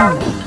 Oh!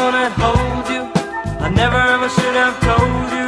gonna hold you. I never ever should have told you.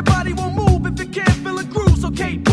your body won't move if it can't feel a groove. So, Kate.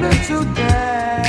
Let's make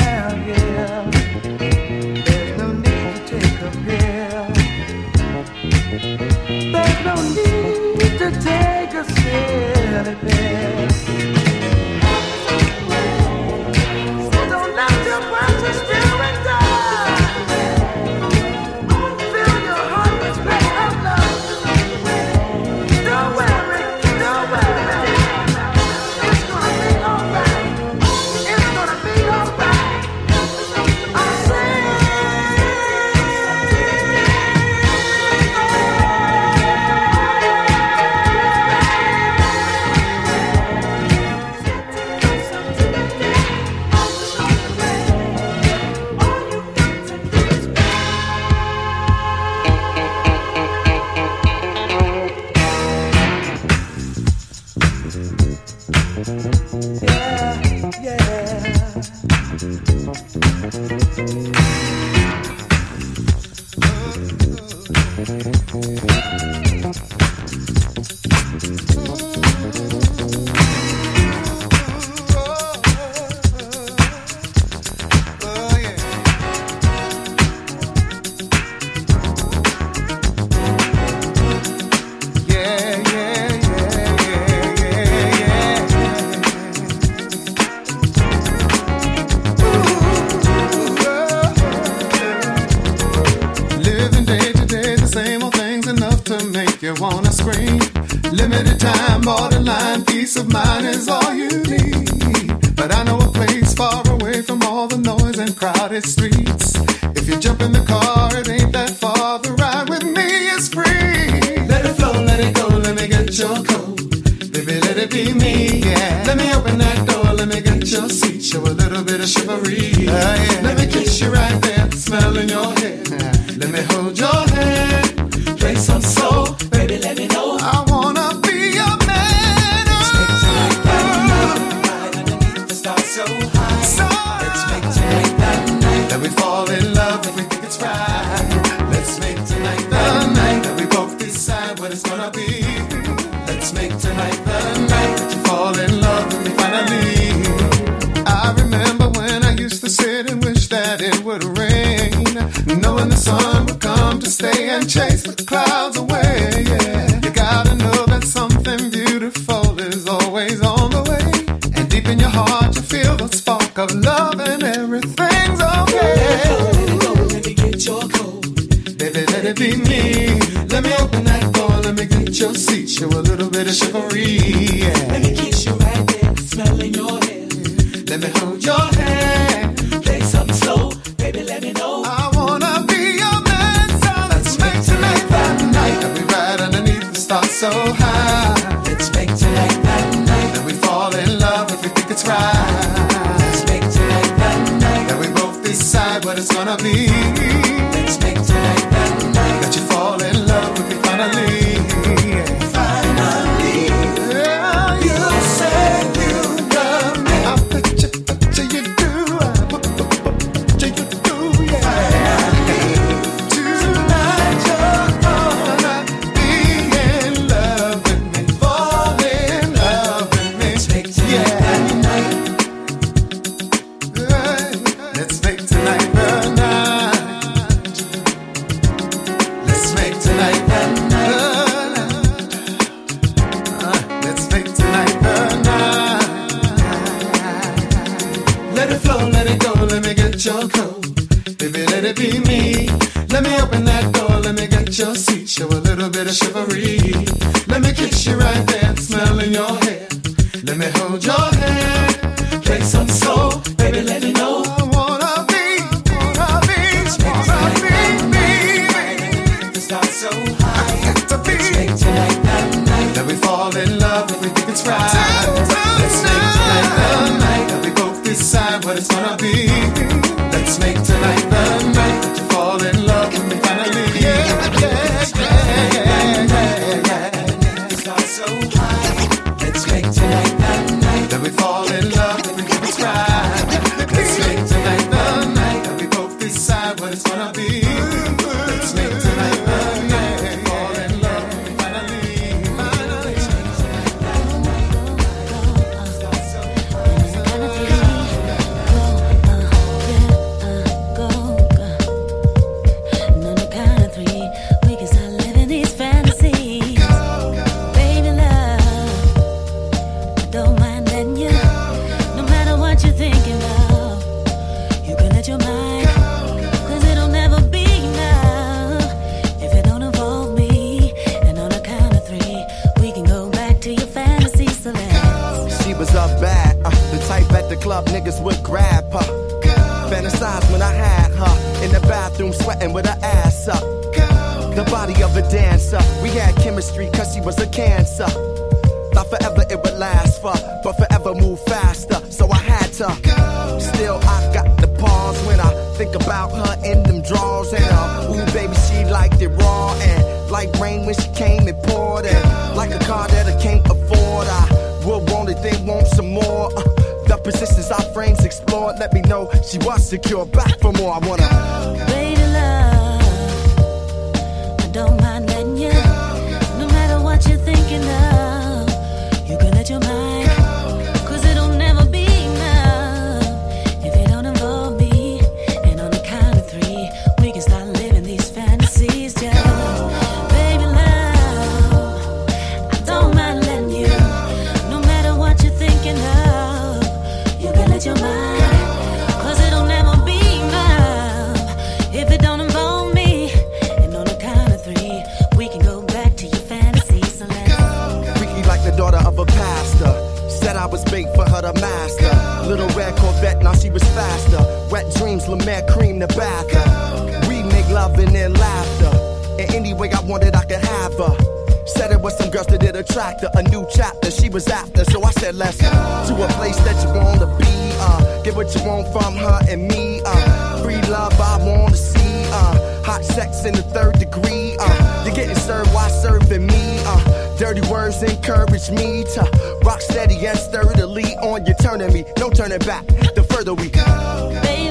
in the back, We make love and then laughter. And any way I wanted, I could have her. Said it with some girls that did attract her. A new chapter she was after, so I said, let's go to a place that you wanna be. Uh, get what you want from her and me. Uh, free love I wanna see. Uh, hot sex in the third degree. Uh, you're getting served, why serving me? Uh, dirty words encourage me to rock steady and sturdily on you, turning me. No turning back. The further we go, baby.